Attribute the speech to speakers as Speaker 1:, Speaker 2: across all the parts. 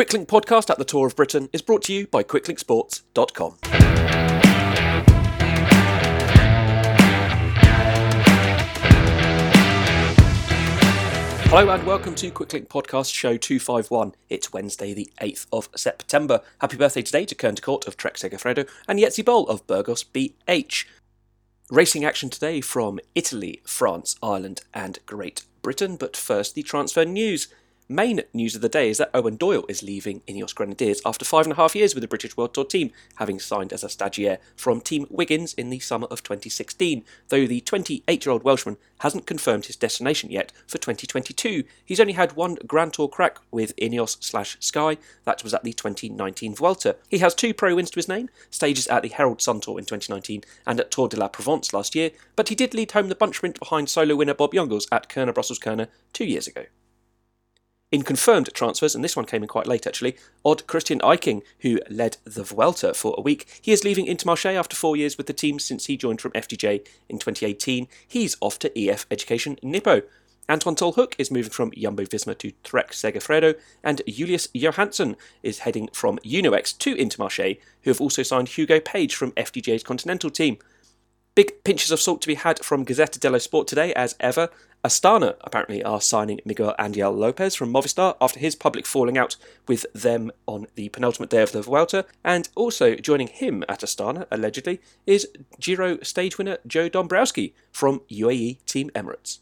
Speaker 1: Quicklink podcast at the Tour of Britain is brought to you by quicklinksports.com. Hello and welcome to Quicklink Podcast Show 251. It's Wednesday, the 8th of September. Happy birthday today to Koen de Kort of Trek Segafredo and Jetse Bol of Burgos BH. Racing action today from Italy, France, Ireland, and Great Britain. But first, the transfer news. Main news of the day is that Owain Doull is leaving Ineos Grenadiers after five and a half years with the British World Tour team, having signed as a stagiaire from Team Wiggins in the summer of 2016. Though the 28 year old Welshman hasn't confirmed his destination yet for 2022, he's only had one Grand Tour crack with Ineos slash Sky, that was at the 2019 Vuelta. He has two pro wins to his name, stages at the Herald Sun Tour in 2019 and at Tour de la Provence last year, but he did lead home the bunch sprint behind solo winner Bob Jungels at Kuurne Brussels Kuurne two years ago. In confirmed transfers, and this one came in quite late actually, Odd Christian Eiking, who led the Vuelta for a week, he is leaving Intermarché after four years with the team since he joined from FDJ in 2018. He's off to EF Education Nippo. Antwan Tolhoek is moving from Jumbo Visma to Trek Segafredo, and Julius Johansson is heading from Uno-X to Intermarché, who have also signed Hugo Page from FDJ's Continental team. Big pinches of salt to be had from Gazzetta dello Sport today, as ever. Astana apparently are signing Miguel Angel Lopez from Movistar after his public falling out with them on the penultimate day of the Vuelta, and also joining him at Astana, allegedly, is Giro stage winner Joe Dombrowski from UAE Team Emirates.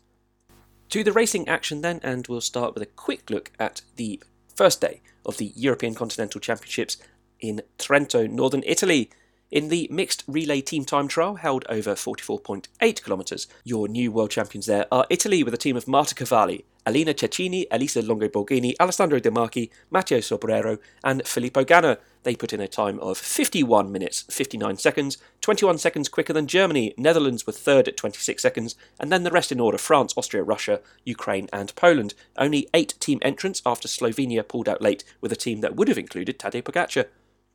Speaker 1: To the racing action then, and we'll start with a quick look at the first day of the European Continental Championships in Trento, northern Italy. In the mixed relay team time trial held over 44.8 kilometres, your new world champions there are Italy with a team of Marta Cavalli, Elena Cecchini, Elisa Longo Borghini, Alessandro De Marchi, Matteo Sobrero, and Filippo Ganna. They put in a time of 51 minutes 59 seconds, 21 seconds quicker than Germany. Netherlands were third at 26 seconds, and then the rest in order France, Austria, Russia, Ukraine, and Poland. Only eight team entrants after Slovenia pulled out late with a team that would have included Tadej Pogacar.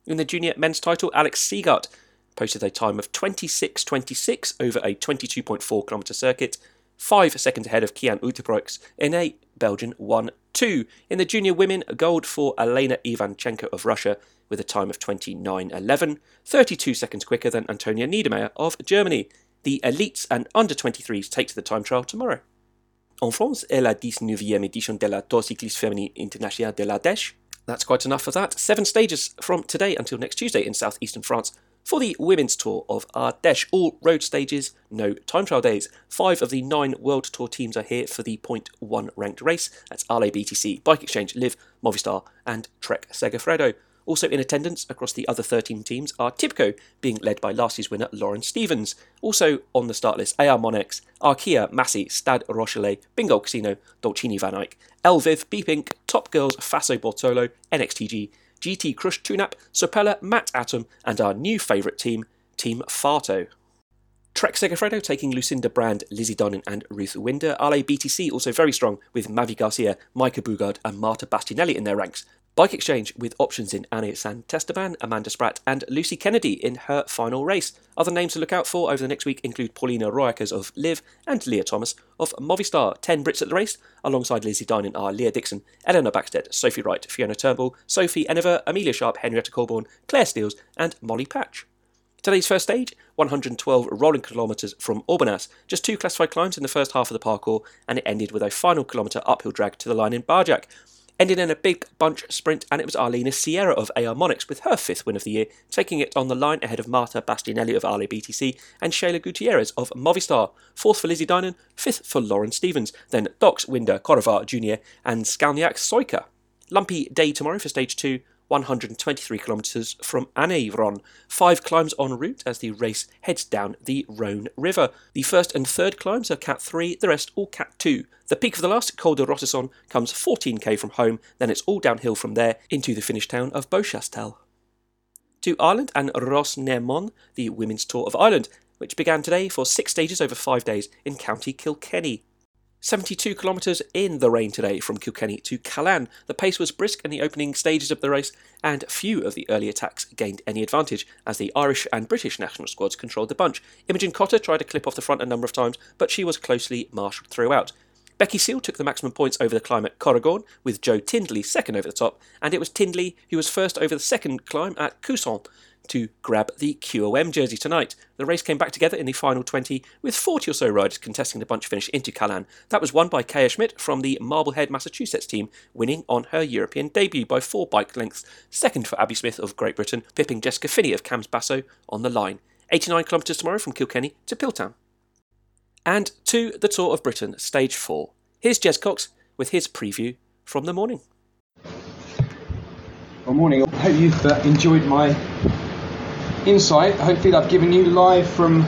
Speaker 1: In the junior men's title, Alec Segaert posted a time of 26.26 over a 22.4 kilometre circuit, five seconds ahead of Kian Uijtdebroeks in a Belgian 1 2. In the junior women, gold for Elena Ivanchenko of Russia with a time of 29.11, 32 seconds quicker than Antonia Niedermaier of Germany. The elites and under 23s take to the time trial tomorrow. En France est la 19e édition de la Tour cycliste féminine internationale de l'Ardèche. That's quite enough of that. Seven stages from today until next Tuesday in southeastern France for the women's tour of Ardèche. All road stages, no time trial days. Five of the nine World Tour teams are here for the point one ranked race. That's Ale BTC, Bike Exchange, Liv, Movistar, and Trek Segafredo. Also in attendance across the other 13 teams are Tibco, being led by last year's winner Lauren Stevens. Also on the start list, AR Monex, Arkea, Massey, Stade Rochelais, Bingo Casino, Dolcini Van Eyck, Elviv, BePink, Top Girls, Fassa Bortolo, NXTG, GT Krush Tunap, Sopela, Matt Atom, and our new favourite team, Team Farto. Trek Segafredo taking Lucinda Brand, Lizzie Deignan, and Ruth Winder. Ale BTC also very strong with Mavi Garcia, Maaike Boogaard, and Marta Bastianelli in their ranks. Bike Exchange with options in Ane Santesteban, Amanda Spratt, and Lucy Kennedy in her final race. Other names to look out for over the next week include Pauliena Rooijakkers of Liv and Leah Thomas of Movistar. Ten Brits at the race, alongside Lizzie Deignan are Leah Dixon, Elynor Backstedt, Sophie Wright, Fiona Turnbull, Sophie Enever, Amelia Sharp, Henrietta Colborne, Claire Steels, and Molly Patch. Today's first stage, 112 rolling kilometres from Aubenas, just two classified climbs in the first half of the parcours, and it ended with a final kilometre uphill drag to the line in Barjac ended in a big bunch sprint, and it was Arlenis Sierra of AR Monex with her fifth win of the year, taking it on the line ahead of Marta Bastianelli of Ale BTC and Sheyla Gutierrez of Movistar. Fourth for Lizzie Deignan, fifth for Lauren Stevens, then Docs Winder, Korovar Jr., and Skalniak Soika. Lumpy day tomorrow for stage two, 123 kilometres from Anneyron. Five climbs en route as the race heads down the Rhone River. The first and third climbs are Cat 3, the rest all Cat 2. The peak of the last, Col de Rosasson, comes 14k from home, then it's all downhill from there into the Finnish town of Beauchastel. To Ireland and Rás na mBan, the Women's Tour of Ireland, which began today for six stages over five days in County Kilkenny. 72 kilometres in the rain today from Kilkenny to Callan. The pace was brisk in the opening stages of the race, and few of the early attacks gained any advantage as the Irish and British national squads controlled the bunch. Imogen Cotter tried to clip off the front a number of times, but she was closely marshalled throughout. Becky Seal took the maximum points over the climb at Corrigan, with Joe Tindley second over the top, and it was Tindley who was first over the second climb at Couesson to grab the QOM jersey tonight. The race came back together in the final 20 with 40 or so riders contesting the bunch finish into Callan. That was won by Kaia Schmid from the Marblehead, Massachusetts team, winning on her European debut by four bike lengths. Second for Abby Smith of Great Britain, pipping Jessica Finney of Cams Basso on the line. 89 kilometres tomorrow from Kilkenny to Piltown. And to the Tour of Britain, Stage 4. Here's Jez Cox with his preview from the morning.
Speaker 2: Good morning. I hope you've uh, enjoyed my insight, hopefully, I've given you live from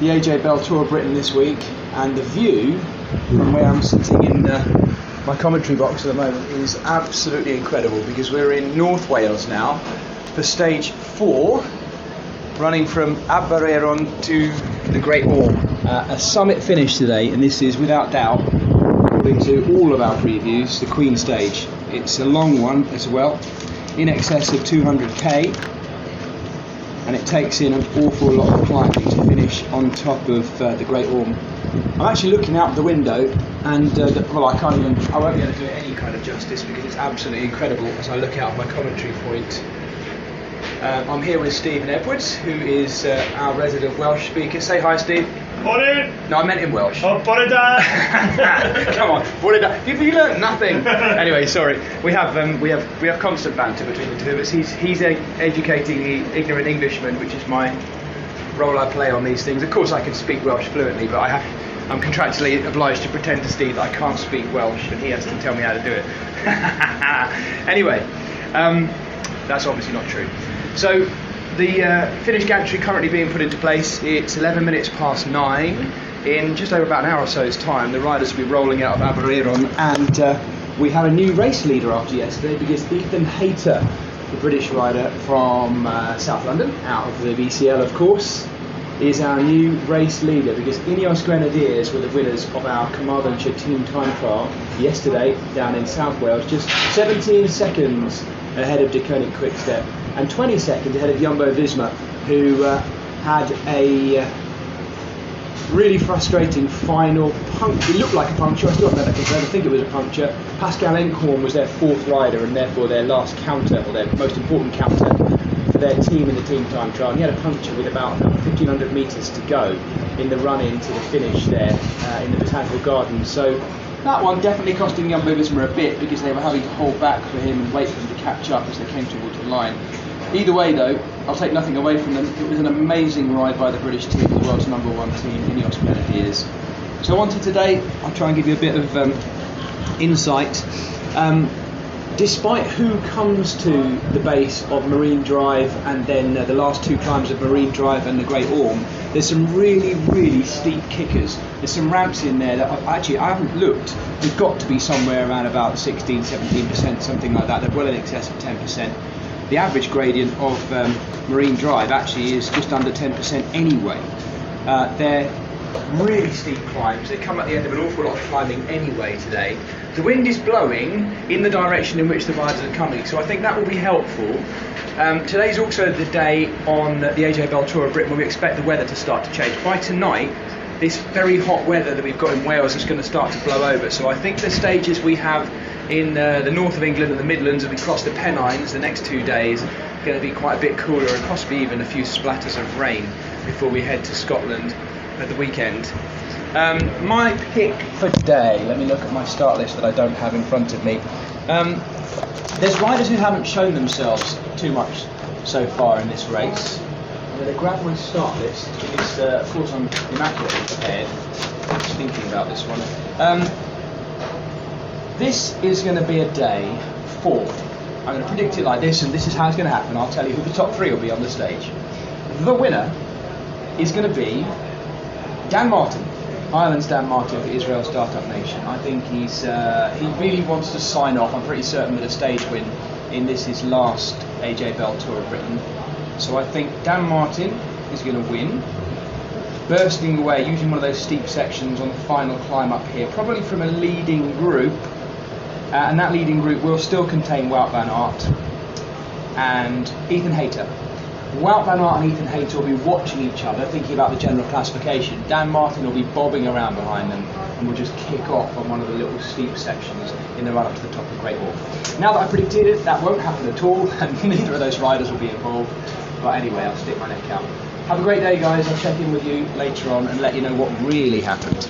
Speaker 2: the AJ Bell Tour of Britain this week, and the view from where I'm sitting in uh, my commentary box at the moment is absolutely incredible because we're in North Wales now for stage four, running from Aberaeron to the Great Orme. Uh, a summit finish today, and this is without doubt, according to all of our previews, the Queen stage. It's a long one as well, in excess of 200k and it takes in an awful lot of climbing to finish on top of uh, the Great Orme. I'm actually looking out the window, and uh, the, well, I can't even, I won't be able to do it any kind of justice because it's absolutely incredible as I look out my commentary point. Um, I'm here with Stephen Edwards, who is uh, our resident Welsh speaker. Say hi, Steve. No, I meant in Welsh.
Speaker 3: Oh.
Speaker 2: Come on, da. You, you learned nothing. anyway, sorry. We have um, we have we have constant banter between the two of us. He's he's a, educating the ignorant Englishman, which is my role I play on these things. Of course, I can speak Welsh fluently, but I have I'm contractually obliged to pretend to Steve that I can't speak Welsh, and he has to tell me how to do it. anyway, um, that's obviously not true. So the uh, finish gantry currently being put into place. It's 11 minutes past nine. In just over about an hour or so's time, the riders will be rolling out of Aberaeron, and uh, we have a new race leader after yesterday because Ethan Hayter, the British rider from uh, South London, out of the BCL, of course, is our new race leader because Ineos Grenadiers were the winners of our Carmarthenshire team time trial yesterday down in South Wales, just 17 seconds ahead of Deceuninck Quickstep and 20 seconds ahead of Jumbo Visma, who uh, had a uh, really frustrating final puncture. It looked like a puncture, I still haven't had confirmed, I think it was a puncture. Pascal Eenkhoorn was their fourth rider and therefore their last counter, or their most important counter for their team in the team time trial. And he had a puncture with about 1500 metres to go in the run in to the finish there uh, in the Botanical Gardens. So that one definitely costing Jumbo Visma a bit because they were having to hold back for him and wait for him catch up as they came towards the line. Either way, though, I'll take nothing away from them. It was an amazing ride by the British team, the world's number one team, Ineos Grenadiers. So on to today, I'll try and give you a bit of um, insight. Um, despite who comes to the base of Marine Drive and then uh, the last two climbs of Marine Drive and the Great Orme, there's some really, really steep kickers. There's some ramps in there that I've, actually I haven't looked. They've got to be somewhere around about 16, 17%, something like that. They're well in excess of 10% the average gradient of um, Marine Drive actually is just under 10% anyway. Uh, they're really steep climbs. They come at the end of an awful lot of climbing anyway today. The wind is blowing in the direction in which the riders are coming, so I think that will be helpful. Um, today's also the day on the AJ Bell Tour of Britain where we expect the weather to start to change. By tonight, this very hot weather that we've got in Wales is going to start to blow over. So I think the stages we have in uh, the north of England and the Midlands, and we cross the Pennines the next two days, going to be quite a bit cooler and possibly even a few splatters of rain before we head to Scotland at the weekend. Um, my pick for today, let me look at my start list that I don't have in front of me. Um, there's riders who haven't shown themselves too much so far in this race. I'm going to grab my start list uh, of course, I'm immaculately prepared. Just thinking about this one. Um, this is going to be a day for. I'm going to predict it like this, and this is how it's going to happen. I'll tell you who the top three will be on the stage. The winner is going to be Dan Martin, Ireland's Dan Martin for Israel Startup Nation. I think he's uh, he really wants to sign off. I'm pretty certain with a stage win in this his last AJ Bell Tour of Britain. So I think Dan Martin is going to win bursting away using one of those steep sections on the final climb up here, probably from a leading group uh, and that leading group will still contain Wout van Aert and Ethan Hayter. Wout van Aert and Ethan Hayter will be watching each other, thinking about the general classification. Dan Martin will be bobbing around behind them. and we'll just kick off on one of the little steep sections in the run up to the top of Great Orme. Now that I predicted it, that won't happen at all, and neither of those riders will be involved. But anyway, I'll stick my neck out. Have a great day, guys. I'll check in with you later on and let you know what really happened.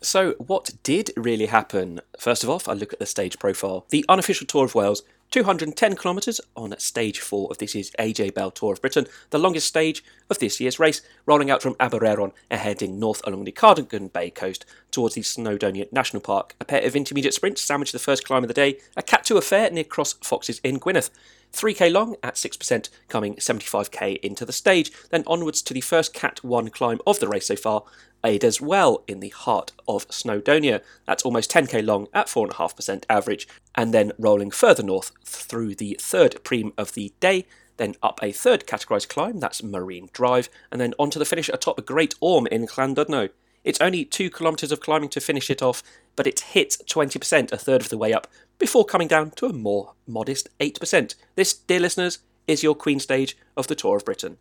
Speaker 1: So, what did really happen? First of all, I look at the stage profile. The unofficial Tour of Wales 210 kilometres on stage 4 of this year's AJ Bell Tour of Britain, the longest stage of this year's race, rolling out from Aberaeron and heading north along the Cardigan Bay coast towards the Snowdonia National Park. A pair of intermediate sprints sandwich the first climb of the day, a Cat 2 affair near Cross Foxes in Gwynedd. 3k long at 6%, coming 75k into the stage, then onwards to the first Cat 1 climb of the race so far, Aders Well in the heart of Snowdonia. That's almost 10k long at 4.5% average, and then rolling further north through the third preem of the day, then up a third categorised climb, that's Marine Drive, and then onto the finish atop Great Orme in Llandudno. It's only two kilometres of climbing to finish it off, but it hits 20% a third of the way up before coming down to a more modest 8%. This, dear listeners, is your Queen stage of the Tour of Britain.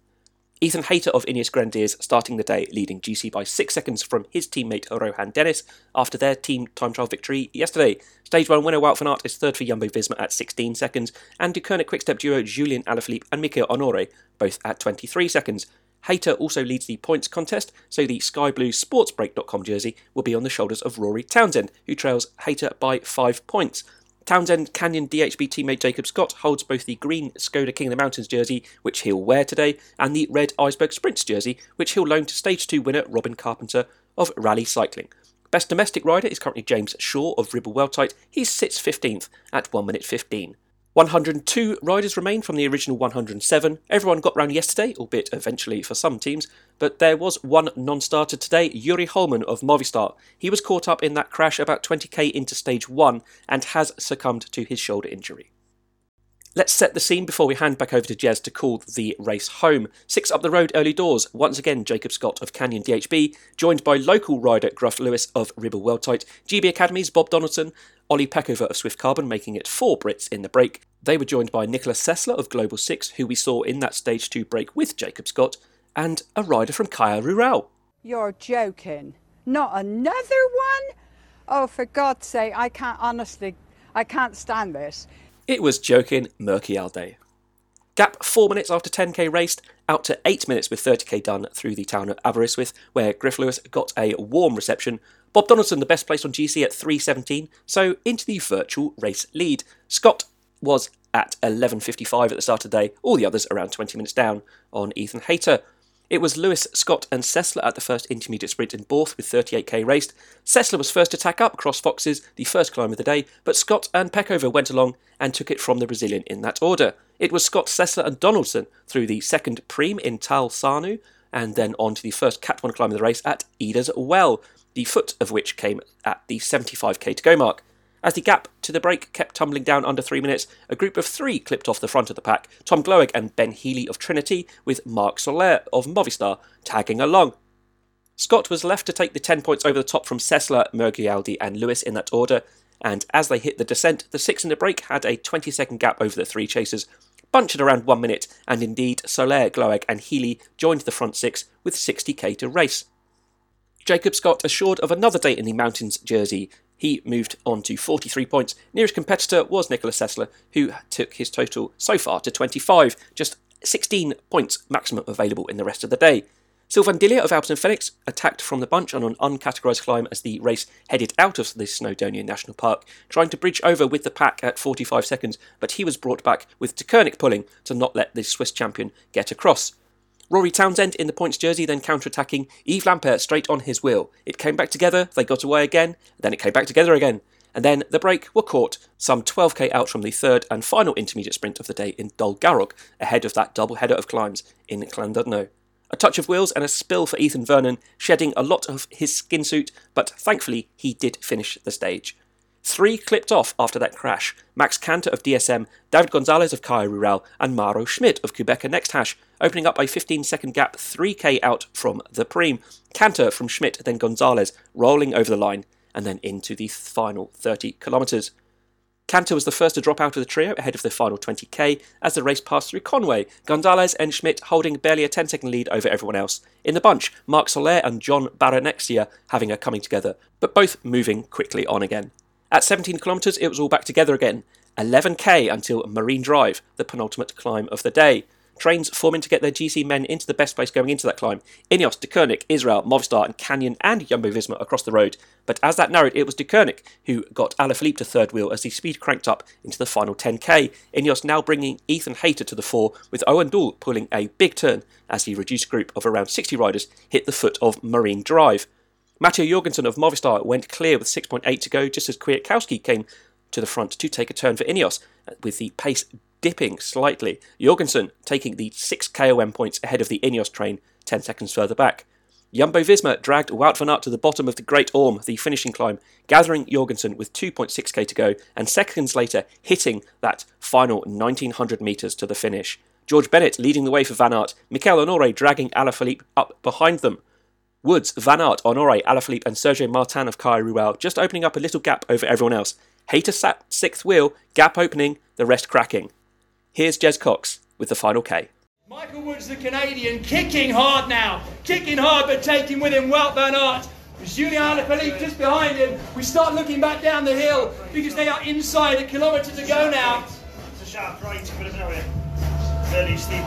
Speaker 1: Ethan Hayter of Ineos Grenadiers starting the day leading GC by 6 seconds from his teammate Rohan Dennis after their team time trial victory yesterday. Stage 1 winner Wout van Aert is third for Jumbo Visma at 16 seconds, and Deceuninck Quickstep duo Julian Alaphilippe and Mikkel Honore both at 23 seconds. Hayter also leads the points contest, so the Sky Blue Sportsbreak.com jersey will be on the shoulders of Rory Townsend, who trails Hayter by 5 points. Townsend Canyon DHB teammate Jacob Scott holds both the green Skoda King of the Mountains jersey, which he'll wear today, and the red Iceberg Sprints jersey, which he'll loan to Stage 2 winner Robin Carpenter of Rally Cycling. Best domestic rider is currently James Shaw of Ribble Weldtite. He sits 15th at 1 minute 15. 102 riders remain from the original 107. Everyone got round yesterday, albeit eventually for some teams, but there was one non starter today, Juri Hollmann of Movistar. He was caught up in that crash about 20k into stage 1 and has succumbed to his shoulder injury. Let's set the scene before we hand back over to Jez to call the race home. Six up the road early doors, once again Jacob Scott of Canyon DHB, joined by local rider Gruff Lewis of Ribble Weldtite, GB Academy's Bob Donaldson, Ollie Peckover of Swift Carbon, making it four Brits in the break. They were joined by Nicholas Sessler of Global Six, who we saw in that stage two break with Jacob Scott, and a rider from Caja Rural.
Speaker 3: You're joking. Not another one? Oh, for God's sake, I can't honestly, I can't stand this.
Speaker 1: It was joking murky all day. Gap 4 minutes after 10k raced, out to 8 minutes with 30k done through the town of Aberystwyth, where Gruff Lewis got a warm reception. Bob Donaldson the best place on GC at 3.17, so into the virtual race lead. Scott was at 11.55 at the start of the day, all the others around 20 minutes down on Ethan Hayter. It was Lewis, Scott, and Sessler at the first intermediate sprint in Borth with 38k raced. Sessler was first to tack up Cross Foxes, the first climb of the day, but Scott and Peckover went along and took it from the Brazilian in that order. It was Scott, Sessler, and Donaldson through the second Preem in Talsarnau, and then on to the first Cat 1 climb of the race at Aders Well, the foot of which came at the 75k to go mark. As the gap to the break kept tumbling down under three minutes, a group of three clipped off the front of the pack Tom Gloag and Ben Healy of Trinity, with Marc Soler of Movistar tagging along. Scott was left to take the 10 points over the top from Sessler, Merghialdi, and Lewis in that order, and as they hit the descent, the six in the break had a 20 second gap over the three chasers, bunched at around one minute, and indeed Soler, Gloag, and Healy joined the front six with 60k to race. Jacob Scott assured of another day in the Mountains jersey, he moved on to 43 points. Nearest competitor was Nicholas Sessler, who took his total so far to 25, just 16 points maximum available in the rest of the day. Sylvain Dillier of Alpecin Fenix attacked from the bunch on an uncategorised climb as the race headed out of the Snowdonia National Park, trying to bridge over with the pack at 45 seconds, but he was brought back with Deceuninck pulling to not let the Swiss champion get across. Rory Townsend in the points jersey, then counter-attacking Yves Lampaert straight on his wheel. It came back together, they got away again, then it came back together again. And then the break were caught some 12k out from the third and final intermediate sprint of the day in Dolgarrog, ahead of that double header of climbs in Llandudno. A touch of wheels and a spill for Ethan Vernon, shedding a lot of his skin suit, but thankfully he did finish the stage. Three clipped off after that crash Max Kanter of DSM, David Gonzalez of Caja Rural, and Mauro Schmid of Qhubeka Next Hash, opening up a 15 second gap 3k out from the Preem. Kanter from Schmid, then Gonzalez, rolling over the line, and then into the final 30 kilometres. Kanter was the first to drop out of the trio ahead of the final 20k as the race passed through Conwy, Gonzalez and Schmid holding barely a 10 second lead over everyone else. In the bunch, Marc Soler and Jon Barrenetxea having a coming together, but both moving quickly on again. At 17 kilometres, it was all back together again. 11k until Marine Drive, the penultimate climb of the day trains forming to get their GC men into the best place going into that climb. Ineos, Deceuninck, Israel, Movistar, and Canyon and Jumbo Visma across the road. But as that narrowed, it was Deceuninck who got Alaphilippe to third wheel as the speed cranked up into the final 10k. Ineos now bringing Ethan Hayter to the fore, with Owain Doull pulling a big turn as the reduced group of around 60 riders hit the foot of Marine Drive. Matteo Jorgensen of Movistar went clear with 6.8 to go just as Kwiatkowski came to the front to take a turn for Ineos, with the pace dipping slightly. Jorgensen taking the 6 KOM points ahead of the Ineos train 10 seconds further back. Jumbo Visma dragged Wout van Aert to the bottom of the Great Orme, the finishing climb, gathering Jorgensen with 2.6k to go, and seconds later hitting that final 1900 metres to the finish. George Bennett leading the way for Van Aert, Mikkel Honore dragging Alaphilippe up behind them. Woods, Van Aert, Honore, Alaphilippe, and Sergio Martin of Caja Rural just opening up a little gap over everyone else. Hayter sat sixth wheel, gap opening, the rest cracking. Here's Jez Cox with the final K.
Speaker 4: Michael Woods, the Canadian, kicking hard now. Kicking hard, but taking with him Wout van Aert. Julien Alaphilippe just behind him. We start looking back down the hill because they are inside a kilometre to go now.
Speaker 5: It's a sharp right, but it's not very steep.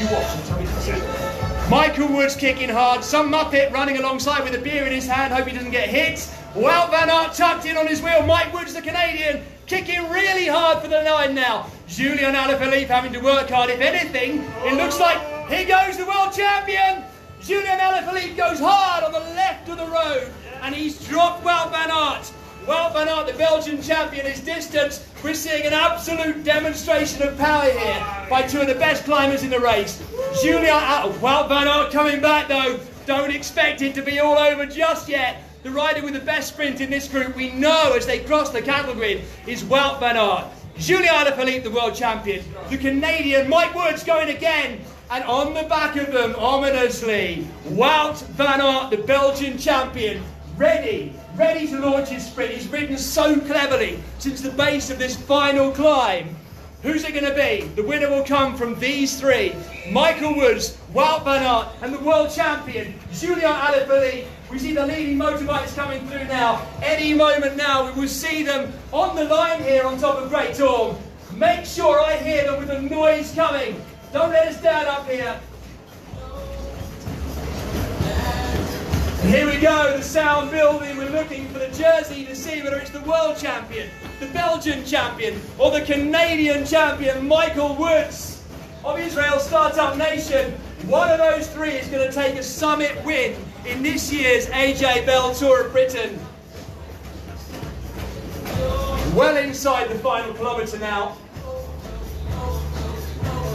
Speaker 4: You watch and tell me Michael Woods kicking hard. Some Muppet running alongside with a beer in his hand. Hope he doesn't get hit. Wout van Aert tucked in on his wheel. Mike Woods, the Canadian, kicking really hard for the line now. Julien Alaphilippe having to work hard. If anything, it looks like here goes the world champion. Julian Alaphilippe goes hard on the left of the road, and he's dropped Wout van Aert. Wout van Aert, the Belgian champion, is distance. We're seeing an absolute demonstration of power here by two of the best climbers in the race. Julian, uh, Wout van Aert coming back though. Don't expect it to be all over just yet. The rider with the best sprint in this group, we know as they cross the cattle grid, is Wout van Aert. Julien Alaphilippe, the world champion. The Canadian Mike Woods going again. And on the back of them, ominously, Wout van Aert, the Belgian champion, ready, ready to launch his sprint. He's ridden so cleverly since the base of this final climb. Who's it going to be? The winner will come from these three. Michael Woods, Wout van Aert, and the world champion, Julien Alaphilippe. We see the leading motorbikes coming through now. Any moment now, we will see them on the line here on top of Great Orme. Make sure I hear them with the noise coming. Don't let us down up here. Here we go, the sound building. We're looking for the jersey to see whether it's the world champion, the Belgian champion, or the Canadian champion, Michael Woods of Israel Startup Nation. One of those three is going to take a summit win in this year's AJ Bell Tour of Britain. Well inside the final kilometre now.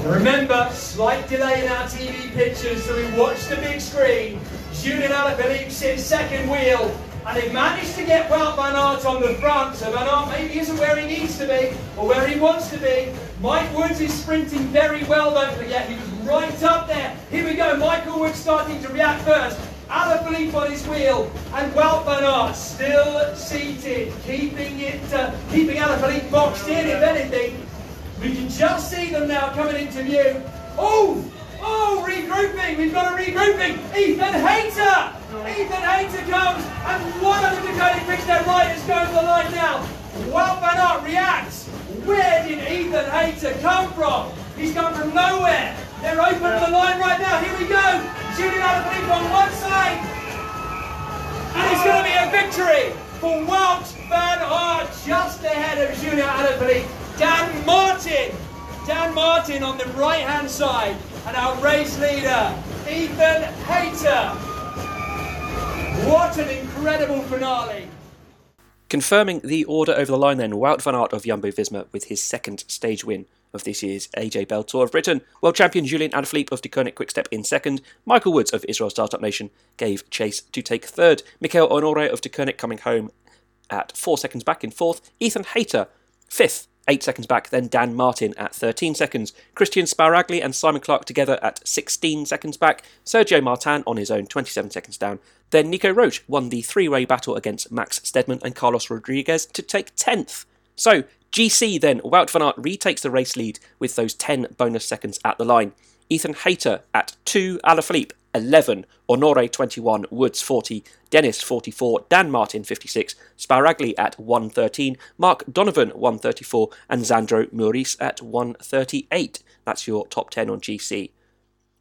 Speaker 4: Remember, slight delay in our TV pictures, so we watch the big screen. Julien Alaphilippe sits second wheel, and they've managed to get Wout van Aert on the front, so Van Aert maybe isn't where he needs to be, or where he wants to be. Mike Woods is sprinting very well, don't forget, he was right up there. Here we go, Michael Woods starting to react first. Alaphilippe on his wheel, and Wout still seated, keeping it, uh, keeping Alaphilippe boxed in, if anything. We can just see them now coming into view. Oh, oh, regrouping. We've got a regrouping. Ethan Hayter. Ethan Hayter comes, and one of the Deceuninck Quick-Step riders going to the line now. Wout reacts. Where did Ethan Hayter come from? He's come from nowhere. They're open to the line right now. Here we go. Shooting out of people on one side. And it's going to be a victory for Wout van Aert just ahead of Julien Alaphilippe. Dan Martin. Dan Martin on the right hand side. And our race leader, Ethan Hayter. What an incredible finale.
Speaker 1: Confirming the order over the line then, Wout van Aert of Jumbo Visma with his second stage win of this year's AJ Bell Tour of Britain. World champion Julian Alaphilippe of Deceuninck Quickstep in second. Michael Woods of Israel Startup Nation gave chase to take third. Mikkel Honore of Deceuninck coming home at four seconds back in fourth. Ethan Hayter fifth. Eight seconds back, then Dan Martin at 13 seconds. Kristian Sbaragli and Simon Clarke together at 16 seconds back. Sergio Martin on his own, 27 seconds down. Then Nico Roche won the three way battle against Max Stedman and Carlos Rodriguez to take 10th So, GC then, Wout van Aert retakes the race lead with those 10 bonus seconds at the line. Ethan Hayter at 2, Alaphilippe 11, Honore 21, Woods 40, Dennis 44, Dan Martin 56, Sbaragli at 113, Mark Donovan 134, and Xandro Meurisse at 138. That's your top 10 on GC.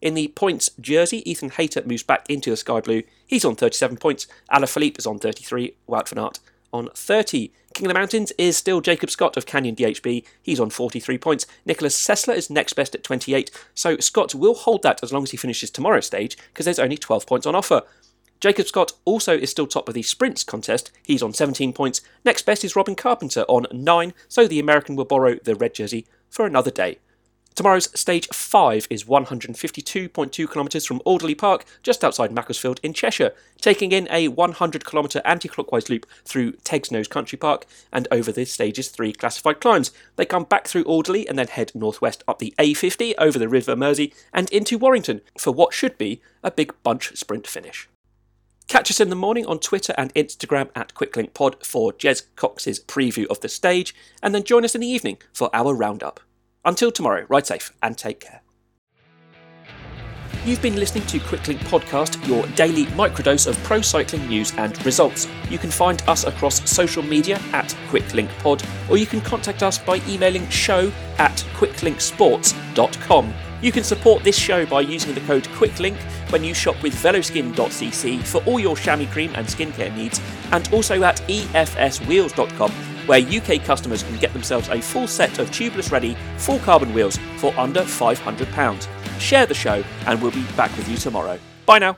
Speaker 1: In the points jersey, Ethan Hayter moves back into the sky blue. He's on 37 points. Alaphilippe is on 33. Wout van Aert on 30. King of the Mountains is still Jacob Scott of Canyon DHB. He's on 43 points. Nicholas Sessler is next best at 28. So Scott will hold that as long as he finishes tomorrow's stage because there's only 12 points on offer. Jacob Scott also is still top of the sprints contest. He's on 17 points. Next best is Robin Carpenter on 9, so the American will borrow the red jersey for another day. Tomorrow's stage 5 is 152.2 kilometres from Alderley Park, just outside Macclesfield in Cheshire, taking in a 100 kilometre anti clockwise loop through Tegg's Nose Country Park and over the stage's three classified climbs. They come back through Alderley and then head northwest up the A50 over the River Mersey and into Warrington for what should be a big bunch sprint finish. Catch us in the morning on Twitter and Instagram at QuickLinkPod for Jez Cox's preview of the stage, and then join us in the evening for our roundup. Until tomorrow, ride safe and take care. You've been listening to Quicklink Podcast, your daily microdose of pro cycling news and results. You can find us across social media at QuicklinkPod, or you can contact us by emailing show at quicklinksports.com. You can support this show by using the code QUICKLINK when you shop with veloskin.cc for all your chamois cream and skincare needs, and also at efswheels.com where UK customers can get themselves a full set of tubeless ready full carbon wheels for under £500. Share the show, and we'll be back with you tomorrow. Bye now.